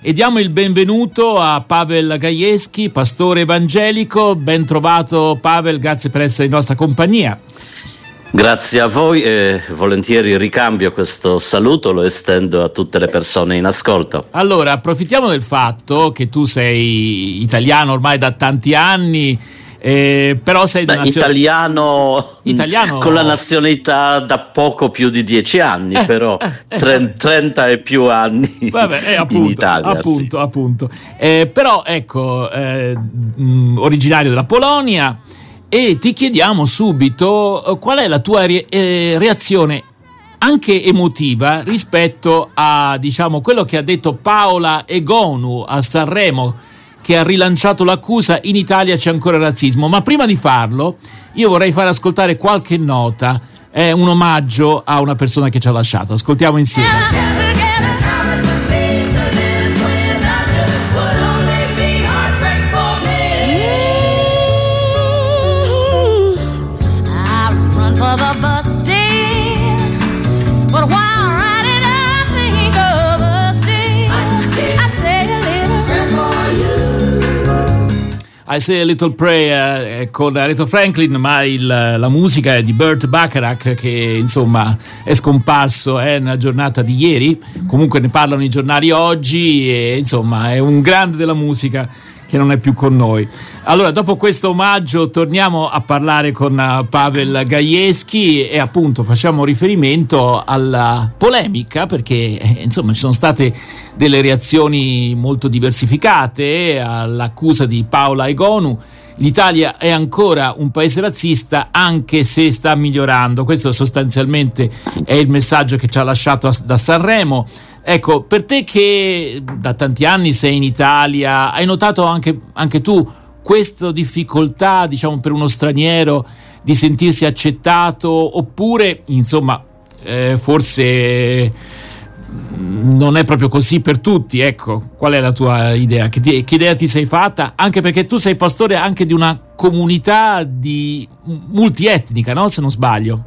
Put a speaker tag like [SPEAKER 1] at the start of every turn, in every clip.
[SPEAKER 1] E diamo il benvenuto a Pavel Gajewski, pastore evangelico. Ben trovato Pavel, grazie per essere in nostra compagnia.
[SPEAKER 2] Grazie a voi e volentieri ricambio questo saluto, lo estendo a tutte le persone in ascolto.
[SPEAKER 1] Allora, approfittiamo del fatto che tu sei italiano ormai da tanti anni eh, però sei
[SPEAKER 2] Beh, nazio... italiano, italiano, con la nazionalità da poco più di dieci anni, eh, però eh, 30 eh. e più anni
[SPEAKER 1] Vabbè, eh, appunto, in Italia. Appunto, sì. appunto. Eh, però ecco, originario della Polonia e ti chiediamo subito qual è la tua re- reazione anche emotiva rispetto a diciamo quello che ha detto Paola Egonu a Sanremo che ha rilanciato l'accusa in Italia c'è ancora razzismo, ma prima di farlo io vorrei far ascoltare qualche nota, è un omaggio a una persona che ci ha lasciato, ascoltiamo insieme. I Say a Little Prayer eh, con Aretha Franklin, ma il, la musica è di Burt Bacharach che insomma è scomparso è nella giornata di ieri, comunque ne parlano i giornali oggi e insomma è un grande della musica che non è più con noi. Allora, dopo questo omaggio torniamo a parlare con eh, Pavel Gajewski e appunto facciamo riferimento alla polemica perché eh, insomma ci sono state delle reazioni molto diversificate all'accusa di Paola Egonu. L'Italia è ancora un paese razzista anche se sta migliorando. Questo sostanzialmente è il messaggio che ci ha lasciato da Sanremo. Ecco, per te che da tanti anni sei in Italia, hai notato anche, anche tu questa difficoltà, diciamo, per uno straniero di sentirsi accettato oppure, insomma, eh, forse non è proprio così per tutti, ecco, qual è la tua idea? Che, ti, che, idea ti sei fatta? Anche perché tu sei pastore anche di una comunità di multietnica, no? Se non sbaglio.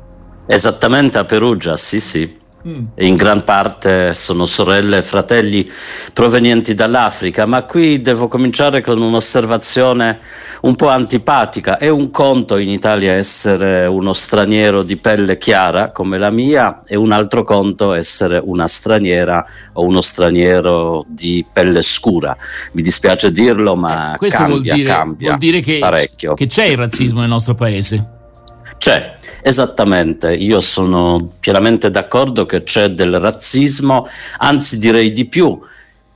[SPEAKER 2] Esattamente a Perugia, sì, sì. Mm. In gran parte sono sorelle e fratelli provenienti dall'Africa, ma qui devo cominciare con un'osservazione un po' antipatica. È un conto in Italia essere uno straniero di pelle chiara come la mia, e un altro conto essere una straniera o uno straniero di pelle scura. Mi dispiace dirlo, ma eh, cambia,
[SPEAKER 1] vuol dire,
[SPEAKER 2] cambia
[SPEAKER 1] vuol dire che, che c'è il razzismo nel nostro paese.
[SPEAKER 2] C'è, esattamente, io sono pienamente d'accordo che c'è del razzismo, anzi direi di più,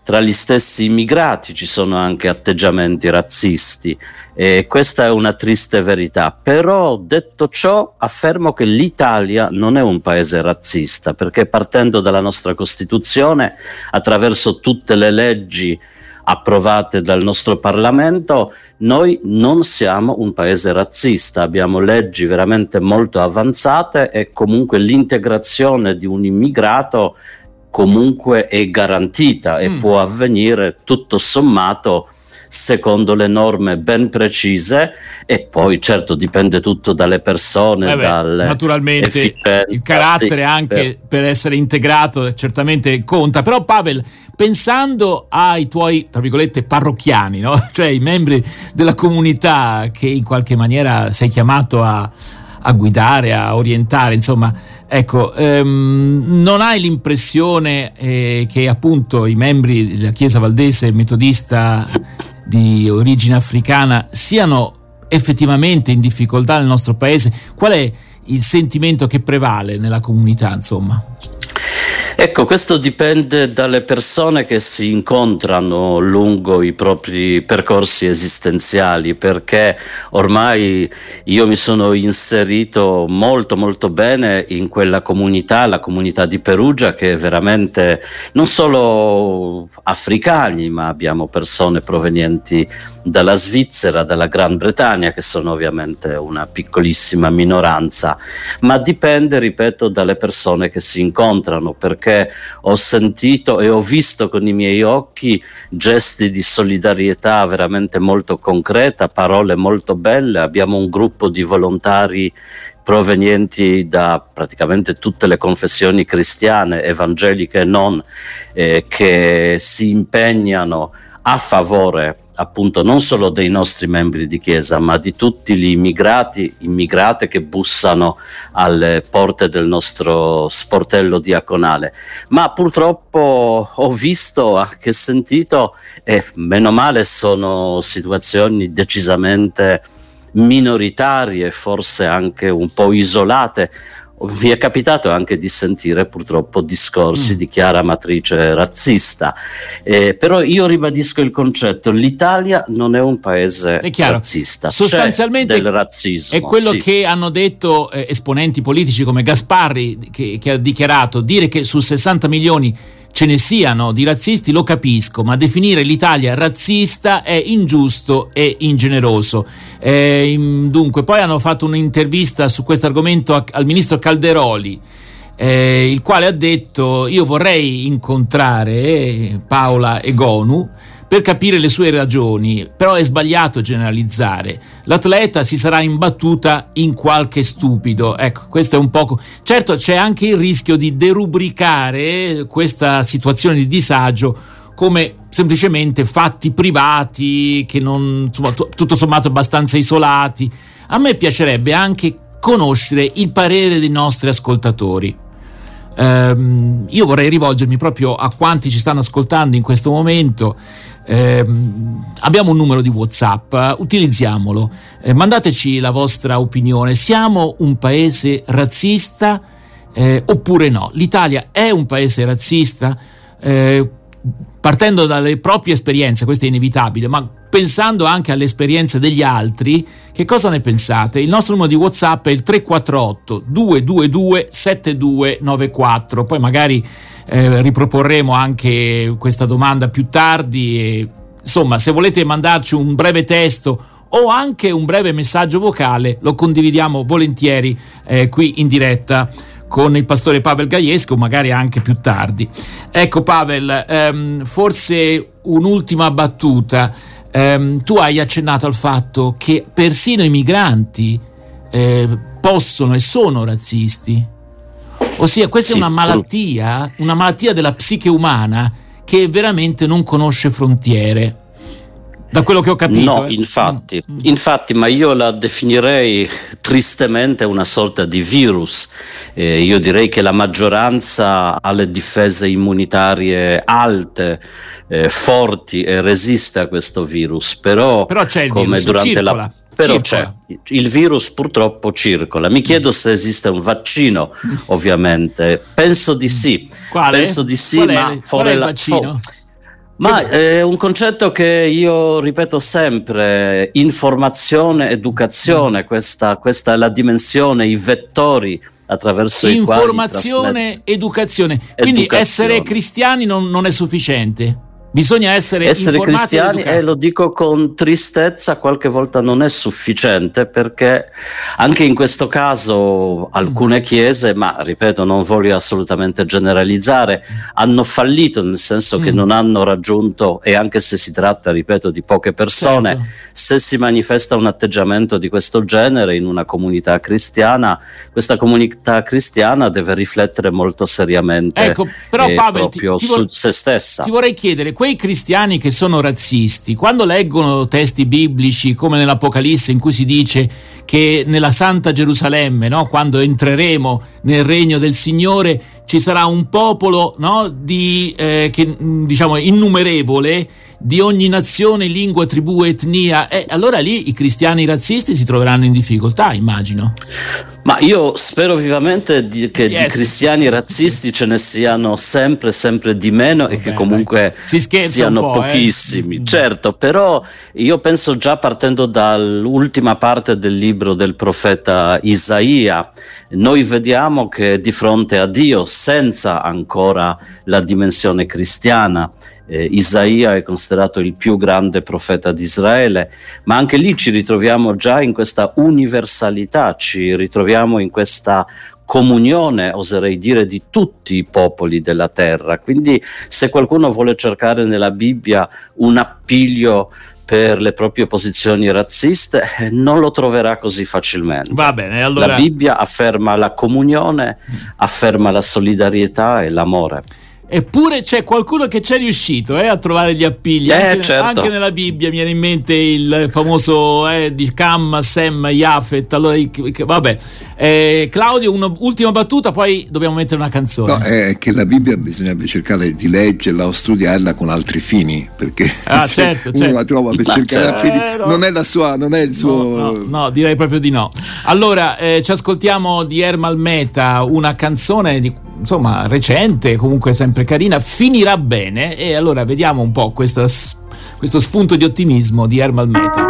[SPEAKER 2] tra gli stessi immigrati ci sono anche atteggiamenti razzisti e questa è una triste verità, però detto ciò affermo che l'Italia non è un paese razzista perché partendo dalla nostra Costituzione, attraverso tutte le leggi approvate dal nostro Parlamento, noi non siamo un paese razzista, abbiamo leggi veramente molto avanzate e comunque l'integrazione di un immigrato comunque è garantita e mm. può avvenire tutto sommato secondo le norme ben precise e poi certo dipende tutto dalle persone, eh beh,
[SPEAKER 1] naturalmente il carattere anche per... per essere integrato certamente conta, però Pavel pensando ai tuoi tra virgolette parrocchiani, no? cioè i membri della comunità che in qualche maniera sei chiamato a, a guidare, a orientare, insomma Ecco, ehm, non hai l'impressione eh, che appunto i membri della Chiesa Valdese metodista di origine africana siano effettivamente in difficoltà nel nostro paese? Qual è il sentimento che prevale nella comunità, insomma?
[SPEAKER 2] Ecco, questo dipende dalle persone che si incontrano lungo i propri percorsi esistenziali, perché ormai io mi sono inserito molto molto bene in quella comunità, la comunità di Perugia, che è veramente non solo africani, ma abbiamo persone provenienti dalla Svizzera, dalla Gran Bretagna, che sono ovviamente una piccolissima minoranza, ma dipende, ripeto, dalle persone che si incontrano, perché perché ho sentito e ho visto con i miei occhi gesti di solidarietà veramente molto concreta, parole molto belle. Abbiamo un gruppo di volontari provenienti da praticamente tutte le confessioni cristiane, evangeliche e non, eh, che si impegnano a favore appunto non solo dei nostri membri di chiesa, ma di tutti gli immigrati, immigrate che bussano alle porte del nostro sportello diaconale. Ma purtroppo ho visto, anche sentito, e meno male sono situazioni decisamente minoritarie, forse anche un po' isolate, mi è capitato anche di sentire purtroppo discorsi mm. di chiara matrice razzista, eh, però io ribadisco il concetto, l'Italia non è un paese è razzista,
[SPEAKER 1] sostanzialmente
[SPEAKER 2] del razzismo.
[SPEAKER 1] È quello sì. che hanno detto eh, esponenti politici come Gasparri, che, che ha dichiarato, dire che su 60 milioni ce ne siano di razzisti lo capisco, ma definire l'Italia razzista è ingiusto e ingeneroso. Eh, dunque, poi hanno fatto un'intervista su questo argomento al ministro Calderoli. Eh, il quale ha detto io vorrei incontrare Paola Egonu per capire le sue ragioni, però è sbagliato generalizzare. L'atleta si sarà imbattuta in qualche stupido. Ecco, questo è un poco. Certo, c'è anche il rischio di derubricare questa situazione di disagio come semplicemente fatti privati che non, insomma, t- tutto sommato abbastanza isolati. A me piacerebbe anche conoscere il parere dei nostri ascoltatori. Um, io vorrei rivolgermi proprio a quanti ci stanno ascoltando in questo momento eh, abbiamo un numero di WhatsApp, utilizziamolo, eh, mandateci la vostra opinione. Siamo un paese razzista eh, oppure no? L'Italia è un paese razzista? Partendo dalle proprie esperienze, questo è inevitabile, ma pensando anche alle esperienze degli altri, che cosa ne pensate? Il nostro numero di WhatsApp è il 348 222 7294, poi magari eh, riproporremo anche questa domanda più tardi. E, insomma, se volete mandarci un breve testo o anche un breve messaggio vocale, lo condividiamo volentieri eh, qui in diretta con il pastore Pavel Gaiesco, magari anche più tardi. Ecco Pavel, ehm, forse un'ultima battuta. Ehm, tu hai accennato al fatto che persino i migranti eh, possono e sono razzisti. Ossia, questa sì, è una malattia, una malattia della psiche umana che veramente non conosce frontiere. Da quello che ho capito.
[SPEAKER 2] No, eh. infatti, mm. infatti, ma io la definirei tristemente una sorta di virus. Eh, io direi che la maggioranza ha le difese immunitarie alte, eh, forti e resiste a questo virus, però,
[SPEAKER 1] però c'è il come virus, durante circola. la
[SPEAKER 2] però c'è, il virus purtroppo circola. Mi chiedo se esiste un vaccino, ovviamente. Penso di sì.
[SPEAKER 1] Quale?
[SPEAKER 2] Penso di sì,
[SPEAKER 1] Qual
[SPEAKER 2] ma
[SPEAKER 1] è, Qual è il vaccino?
[SPEAKER 2] Ma è un concetto che io ripeto sempre, informazione, educazione, mm. questa, questa è la dimensione, i vettori attraverso i
[SPEAKER 1] quali... Informazione, educazione. Quindi educazione. essere cristiani non, non è sufficiente. Bisogna essere,
[SPEAKER 2] essere cristiani e lo dico con tristezza, qualche volta non è sufficiente perché anche in questo caso alcune mm. chiese, ma ripeto non voglio assolutamente generalizzare, hanno fallito nel senso mm. che non hanno raggiunto e anche se si tratta, ripeto, di poche persone, certo. se si manifesta un atteggiamento di questo genere in una comunità cristiana, questa comunità cristiana deve riflettere molto seriamente
[SPEAKER 1] ecco, però,
[SPEAKER 2] eh,
[SPEAKER 1] Pavel,
[SPEAKER 2] proprio
[SPEAKER 1] ti,
[SPEAKER 2] ti vor- su se stessa.
[SPEAKER 1] Ti vorrei chiedere quei cristiani che sono razzisti, quando leggono testi biblici come nell'Apocalisse in cui si dice che nella Santa Gerusalemme, no, quando entreremo nel regno del Signore, ci sarà un popolo no, di, eh, che, diciamo, innumerevole di ogni nazione, lingua, tribù, etnia, e allora lì i cristiani razzisti si troveranno in difficoltà, immagino.
[SPEAKER 2] Ma io spero vivamente di, che yes. di cristiani razzisti ce ne siano sempre, sempre di meno Vabbè, e che comunque si siano eh. pochissimi. Eh? Certo, però io penso già partendo dall'ultima parte del libro del profeta Isaia, noi vediamo che di fronte a Dio, senza ancora la dimensione cristiana, eh, Isaia è considerato il più grande profeta di Israele, ma anche lì ci ritroviamo già in questa universalità, ci ritroviamo in questa comunione, oserei dire, di tutti i popoli della terra. Quindi se qualcuno vuole cercare nella Bibbia un appiglio per le proprie posizioni razziste, eh, non lo troverà così facilmente.
[SPEAKER 1] Va bene, allora...
[SPEAKER 2] La Bibbia afferma la comunione, afferma la solidarietà e l'amore.
[SPEAKER 1] Eppure c'è qualcuno che ci è riuscito eh, a trovare gli appigli.
[SPEAKER 2] Eh,
[SPEAKER 1] anche,
[SPEAKER 2] certo.
[SPEAKER 1] anche, nella Bibbia mi viene in mente il famoso eh, di Cam, Sem, Yafet. Allora, vabbè, eh, Claudio, un'ultima battuta, poi dobbiamo mettere una canzone.
[SPEAKER 3] No, è che la Bibbia bisognerebbe cercare di leggerla o studiarla con altri fini, perché
[SPEAKER 1] ah, certo,
[SPEAKER 3] uno
[SPEAKER 1] certo.
[SPEAKER 3] la trova per
[SPEAKER 2] Ma
[SPEAKER 3] cercare
[SPEAKER 2] certo.
[SPEAKER 3] fini, non è la sua, non è il suo.
[SPEAKER 1] No, no, no direi proprio di no. Allora, eh, ci ascoltiamo di Ermal Meta, una canzone di insomma recente, comunque sempre carina, finirà bene e allora vediamo un po' questa, questo spunto di ottimismo di Ermal Meta.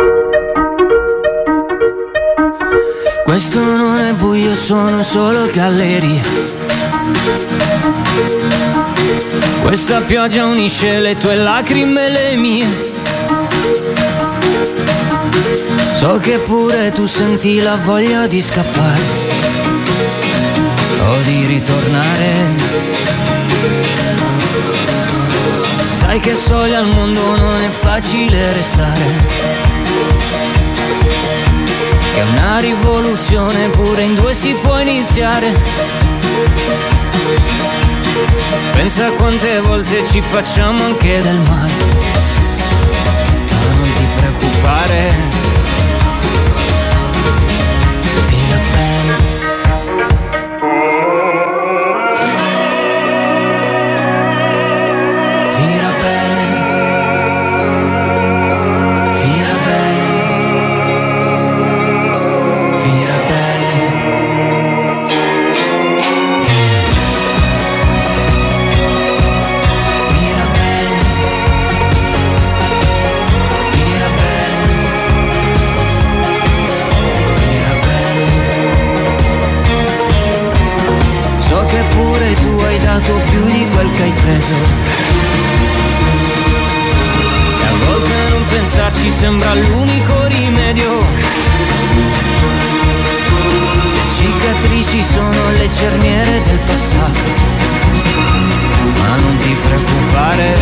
[SPEAKER 4] Questo non è buio, sono solo gallerie. Questa pioggia unisce le tue lacrime e le mie. So che pure tu senti la voglia di scappare o di ritornare. Sai che soli al mondo non è facile restare. Che una rivoluzione pure in due si può iniziare. Pensa quante volte ci facciamo anche del male. Ma non ti preoccupare. Pensarci sembra l'unico rimedio. Le cicatrici sono le cerniere del passato. Ma non ti preoccupare.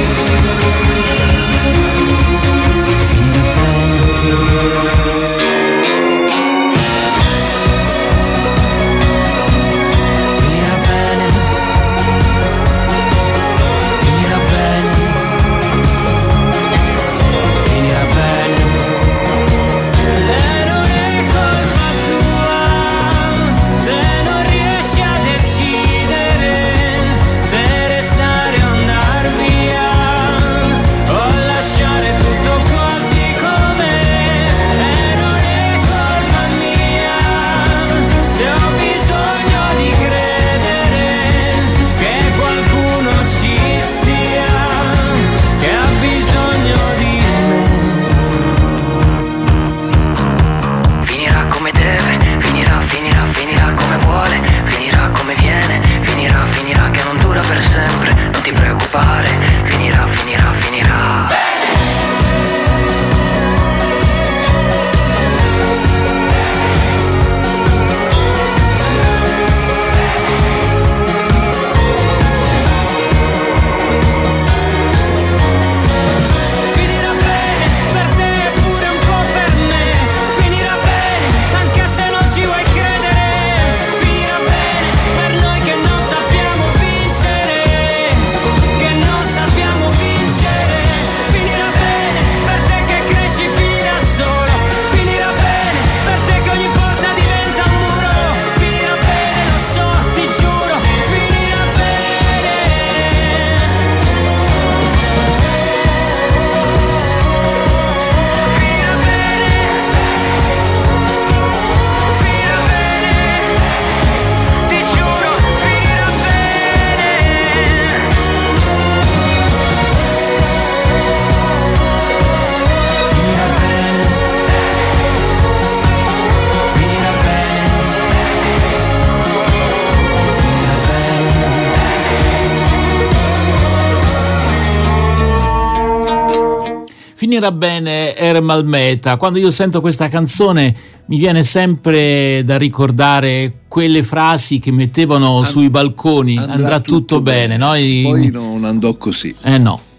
[SPEAKER 1] Finirà bene Ermal Meta. Quando io sento questa canzone mi viene sempre da ricordare quelle frasi che mettevano And- sui balconi, andrà, andrà tutto, tutto, bene. bene.
[SPEAKER 3] Noi... Poi non andò così.
[SPEAKER 1] Eh no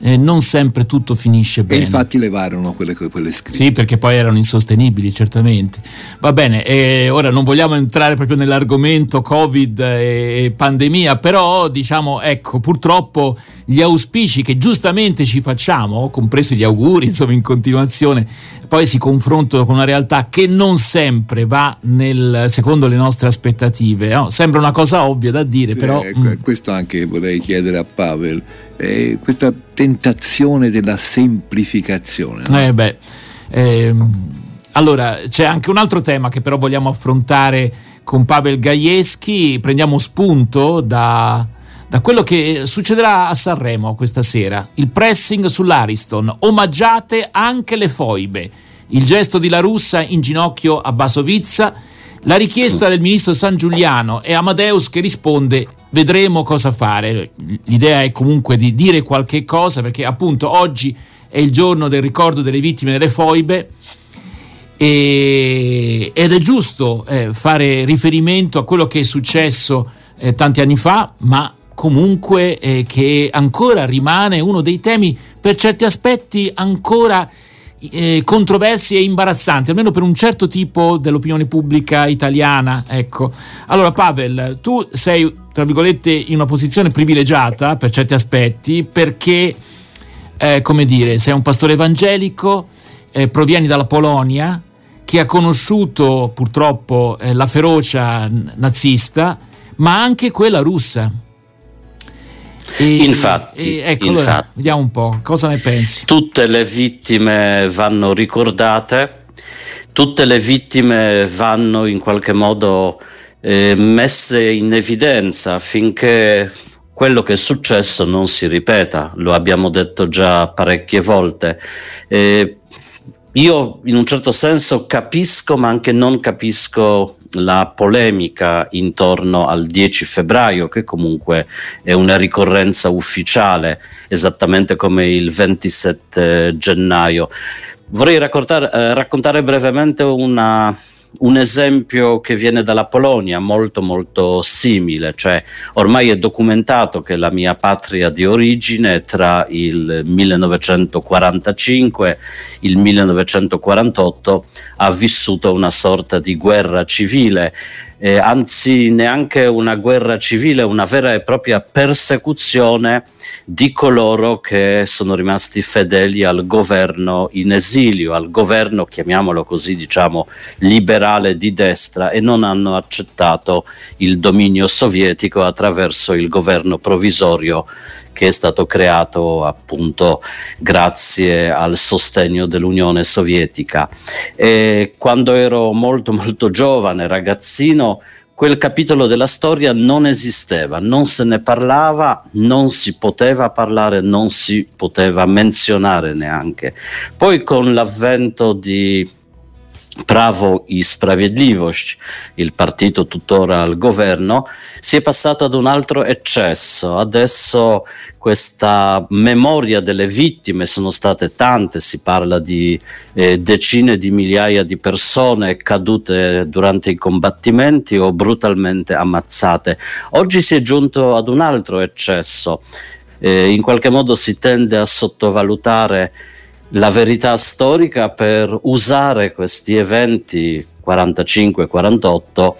[SPEAKER 1] eh, non sempre tutto finisce bene.
[SPEAKER 3] E infatti levarono quelle, quelle scritte.
[SPEAKER 1] Sì, perché poi erano insostenibili, certamente. Va bene, eh, ora non vogliamo entrare proprio nell'argomento Covid e pandemia, però diciamo, ecco, purtroppo gli auspici che giustamente ci facciamo, compresi gli auguri, insomma, in continuazione, poi si confrontano con una realtà che non sempre va nel, secondo le nostre aspettative. No? Sembra una cosa ovvia da dire, sì, però...
[SPEAKER 3] Ecco, mm. Questo anche vorrei chiedere a Pavel eh, questa tentazione della semplificazione.
[SPEAKER 1] No? Eh beh, ehm, allora c'è anche un altro tema che però vogliamo affrontare con Pavel Gajewski, prendiamo spunto da, da quello che succederà a Sanremo questa sera, il pressing sull'Ariston, omaggiate anche le foibe, il gesto di La Russa in ginocchio a Basovizza, la richiesta del ministro San Giuliano e Amadeus che risponde vedremo cosa fare. L'idea è comunque di dire qualche cosa perché appunto oggi è il giorno del ricordo delle vittime delle foibe e, ed è giusto eh, fare riferimento a quello che è successo eh, tanti anni fa, ma comunque eh, che ancora rimane uno dei temi per certi aspetti ancora eh, controversi e imbarazzanti, almeno per un certo tipo dell'opinione pubblica italiana. Ecco. Allora, Pavel, tu sei, tra virgolette, in una posizione privilegiata per certi aspetti, perché, eh, come dire, sei un pastore evangelico, eh, provieni dalla Polonia, che ha conosciuto purtroppo eh, la ferocia nazista, ma anche quella russa.
[SPEAKER 2] E, infatti,
[SPEAKER 1] e, ecco, infatti allora, vediamo un po', cosa ne pensi?
[SPEAKER 2] Tutte le vittime vanno ricordate, tutte le vittime vanno in qualche modo eh, messe in evidenza affinché quello che è successo non si ripeta, lo abbiamo detto già parecchie volte. Eh, io in un certo senso capisco, ma anche non capisco la polemica intorno al 10 febbraio, che comunque è una ricorrenza ufficiale, esattamente come il 27 gennaio. Vorrei raccontare, eh, raccontare brevemente una, un esempio che viene dalla Polonia molto molto simile, cioè ormai è documentato che la mia patria di origine tra il 1945 e il 1948 ha vissuto una sorta di guerra civile eh, anzi neanche una guerra civile, una vera e propria persecuzione di coloro che sono rimasti fedeli al governo in esilio, al governo, chiamiamolo così, diciamo, liberale di destra e non hanno accettato il dominio sovietico attraverso il governo provvisorio che è stato creato appunto grazie al sostegno dell'Unione Sovietica. E quando ero molto molto giovane, ragazzino, quel capitolo della storia non esisteva, non se ne parlava, non si poteva parlare, non si poteva menzionare neanche. Poi con l'avvento di Pravo i Sprawiedliwość, il partito tuttora al governo, si è passato ad un altro eccesso. Adesso questa memoria delle vittime sono state tante, si parla di eh, decine di migliaia di persone cadute durante i combattimenti o brutalmente ammazzate. Oggi si è giunto ad un altro eccesso. Eh, in qualche modo si tende a sottovalutare la verità storica per usare questi eventi 45-48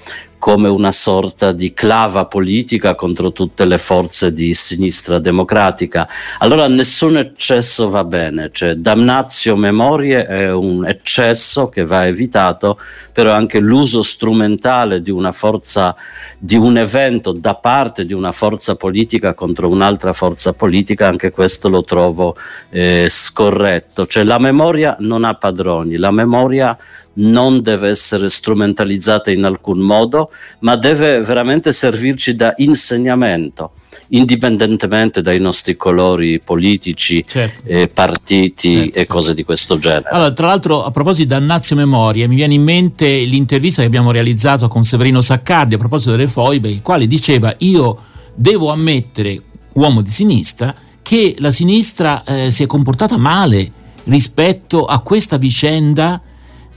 [SPEAKER 2] come una sorta di clava politica contro tutte le forze di sinistra democratica. Allora nessun eccesso va bene, cioè damnatio memorie è un eccesso che va evitato, però anche l'uso strumentale di una forza, di un evento da parte di una forza politica contro un'altra forza politica, anche questo lo trovo eh, scorretto. Cioè la memoria non ha padroni, la memoria non deve essere strumentalizzata in alcun modo, ma deve veramente servirci da insegnamento, indipendentemente dai nostri colori politici, certo. eh, partiti certo. e cose di questo genere.
[SPEAKER 1] Allora, tra l'altro, a proposito di Annazio Memoria, mi viene in mente l'intervista che abbiamo realizzato con Severino Saccardi a proposito delle foibe, il quale diceva io devo ammettere, uomo di sinistra, che la sinistra eh, si è comportata male rispetto a questa vicenda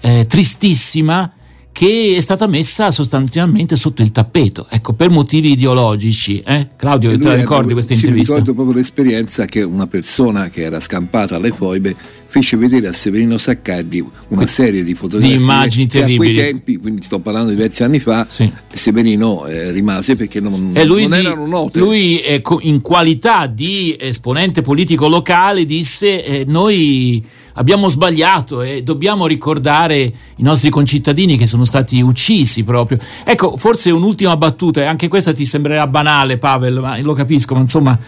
[SPEAKER 1] eh, tristissima che è stata messa sostanzialmente sotto il tappeto, ecco, per motivi ideologici. Eh? Claudio, te la ricordi questa intervista?
[SPEAKER 3] Mi ricordo proprio l'esperienza che una persona che era scampata alle foibe fece vedere a Severino Saccardi una serie di fotografie
[SPEAKER 1] di immagini terribili.
[SPEAKER 3] a quei tempi, quindi sto parlando di diversi anni fa,
[SPEAKER 1] sì.
[SPEAKER 3] Severino eh, rimase perché non,
[SPEAKER 1] e lui
[SPEAKER 3] non
[SPEAKER 1] di,
[SPEAKER 3] erano note.
[SPEAKER 1] Lui eh, in qualità di esponente politico locale disse eh, noi abbiamo sbagliato e dobbiamo ricordare i nostri concittadini che sono stati uccisi proprio. Ecco, forse un'ultima battuta, e anche questa ti sembrerà banale, Pavel, ma lo capisco, ma insomma,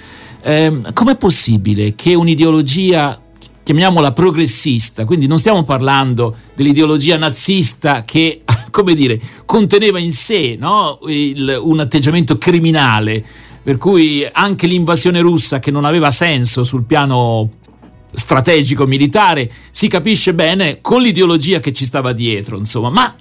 [SPEAKER 1] ehm, com'è possibile che un'ideologia chiamiamola progressista, quindi non stiamo parlando dell'ideologia nazista che, come dire, conteneva in sé no, il, un atteggiamento criminale, per cui anche l'invasione russa che non aveva senso sul piano strategico militare, si capisce bene con l'ideologia che ci stava dietro, insomma, ma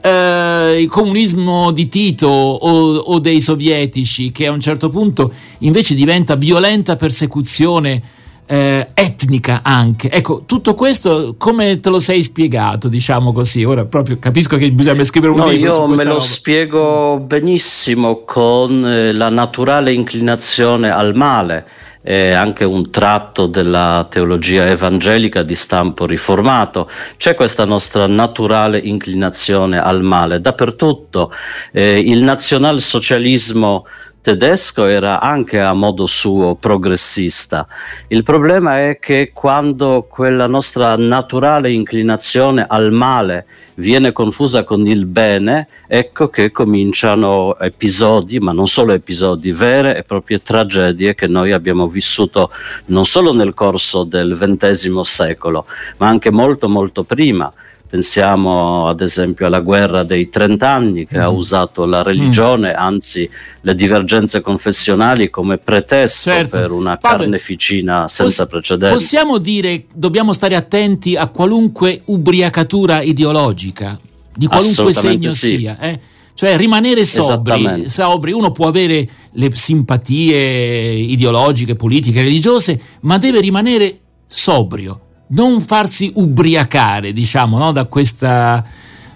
[SPEAKER 1] eh, il comunismo di Tito o, o, dei sovietici che a un certo punto invece diventa violenta persecuzione eh, etnica anche. Ecco, tutto questo come te lo sei spiegato, diciamo così? Ora proprio capisco che bisogna scrivere un
[SPEAKER 2] no,
[SPEAKER 1] libro.
[SPEAKER 2] Io me lo
[SPEAKER 1] roba.
[SPEAKER 2] spiego benissimo con eh, la naturale inclinazione al male è anche un tratto della teologia evangelica di stampo riformato. C'è questa nostra naturale inclinazione al male dappertutto. Eh, il nazionalsocialismo tedesco era anche a modo suo progressista. Il problema è che quando quella nostra naturale inclinazione al male viene confusa con il bene, ecco che cominciano episodi, ma non solo episodi, vere e proprie tragedie che noi abbiamo vissuto non solo nel corso del XX secolo, ma anche molto molto prima. Pensiamo ad esempio alla guerra dei trent'anni che mm. ha usato la religione, mm. anzi le divergenze confessionali come pretesto
[SPEAKER 1] certo.
[SPEAKER 2] per una
[SPEAKER 1] Padre,
[SPEAKER 2] carneficina senza
[SPEAKER 1] poss-
[SPEAKER 2] precedenti.
[SPEAKER 1] Possiamo dire dobbiamo stare attenti a qualunque ubriacatura ideologica, di qualunque segno
[SPEAKER 2] sì.
[SPEAKER 1] sia. Eh? Cioè rimanere sobri, sobri, uno può avere le simpatie ideologiche, politiche, religiose, ma deve rimanere sobrio non farsi ubriacare, diciamo, no? da questa,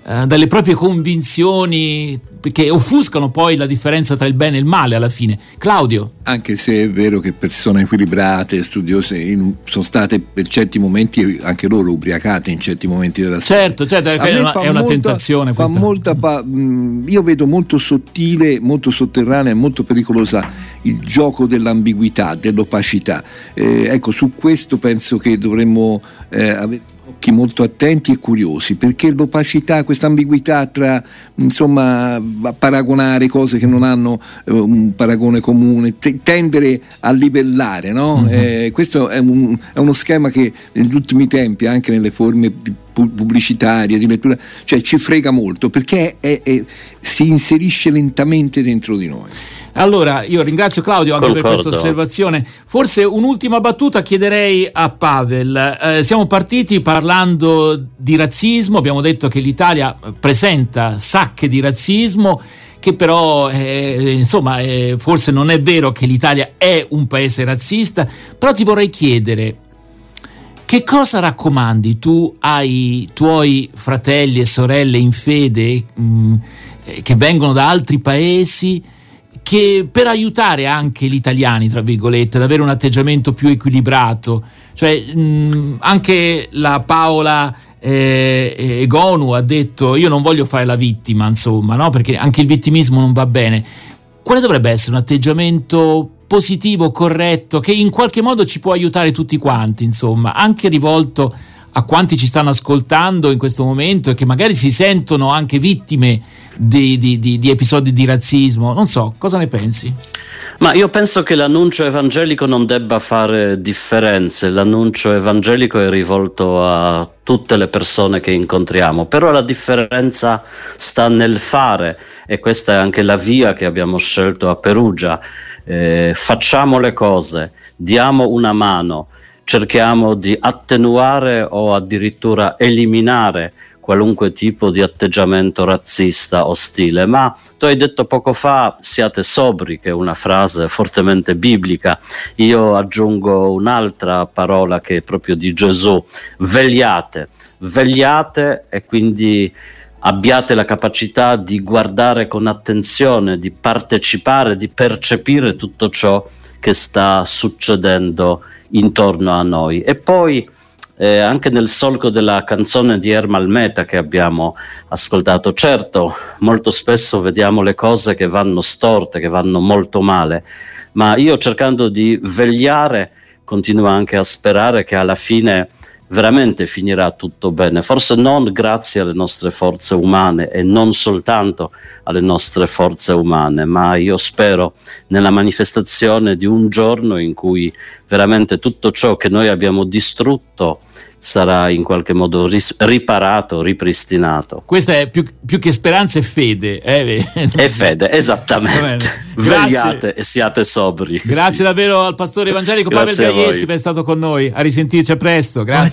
[SPEAKER 1] uh, dalle proprie convinzioni che offuscano poi la differenza tra il bene e il male alla fine. Claudio.
[SPEAKER 3] Anche se è vero che persone equilibrate, studiose, in, sono state per certi momenti anche loro ubriacate in certi momenti della
[SPEAKER 1] storia. Certo, certo, è una, è una molta, tentazione.
[SPEAKER 3] Fa molta pa- io vedo molto sottile, molto sotterranea e molto pericolosa il gioco dell'ambiguità, dell'opacità. Eh, ecco, su questo penso che dovremmo eh, avere occhi molto attenti e curiosi, perché l'opacità, questa ambiguità tra insomma paragonare cose che non hanno eh, un paragone comune, t- tendere a livellare, no? mm-hmm. eh, questo è, un, è, uno schema che negli ultimi tempi, anche nelle forme pubblicitarie, di lettura, cioè ci frega molto perché è, è, si inserisce lentamente dentro di noi.
[SPEAKER 1] Allora, io ringrazio Claudio anche Concordo. per questa osservazione. Forse un'ultima battuta chiederei a Pavel. Eh, siamo partiti parlando di razzismo, abbiamo detto che l'Italia presenta sacche di razzismo che però eh, insomma eh, forse non è vero che l'Italia è un paese razzista, però ti vorrei chiedere che cosa raccomandi tu ai tuoi fratelli e sorelle in fede mh, mm, eh, che vengono da altri paesi che per aiutare anche gli italiani, tra virgolette, ad avere un atteggiamento più equilibrato, cioè mh, anche la Paola eh, Egonu ha detto io non voglio fare la vittima, insomma, no? perché anche il vittimismo non va bene. Quale dovrebbe essere un atteggiamento positivo, corretto, che in qualche modo ci può aiutare tutti quanti, insomma, anche rivolto a quanti ci stanno ascoltando in questo momento e che magari si sentono anche vittime di, di, di, di episodi di razzismo. Non so, cosa ne pensi?
[SPEAKER 2] Ma io penso che l'annuncio evangelico non debba fare differenze, l'annuncio evangelico è rivolto a tutte le persone che incontriamo, però la differenza sta nel fare e questa è anche la via che abbiamo scelto a Perugia. Eh, facciamo le cose, diamo una mano, cerchiamo di attenuare o addirittura eliminare qualunque tipo di atteggiamento razzista ostile. Ma tu hai detto poco fa siate sobri, che è una frase fortemente biblica. Io aggiungo un'altra parola che è proprio di Gesù, vegliate, vegliate e quindi abbiate la capacità di guardare con attenzione, di partecipare, di percepire tutto ciò che sta succedendo intorno a noi. E poi eh, anche nel solco della canzone di Ermal Meta che abbiamo ascoltato, certo, molto spesso vediamo le cose che vanno storte, che vanno molto male, ma io cercando di vegliare continuo anche a sperare che alla fine veramente finirà tutto bene, forse non grazie alle nostre forze umane e non soltanto alle nostre forze umane, ma io spero nella manifestazione di un giorno in cui veramente tutto ciò che noi abbiamo distrutto sarà in qualche modo ris- riparato, ripristinato.
[SPEAKER 1] Questa è più, più che speranza è fede. Eh?
[SPEAKER 2] È fede, esattamente. Vegliate e siate sobri.
[SPEAKER 1] Grazie sì. davvero al pastore evangelico Pavel Gaieschi per essere stato con noi. A risentirci a presto. Grazie.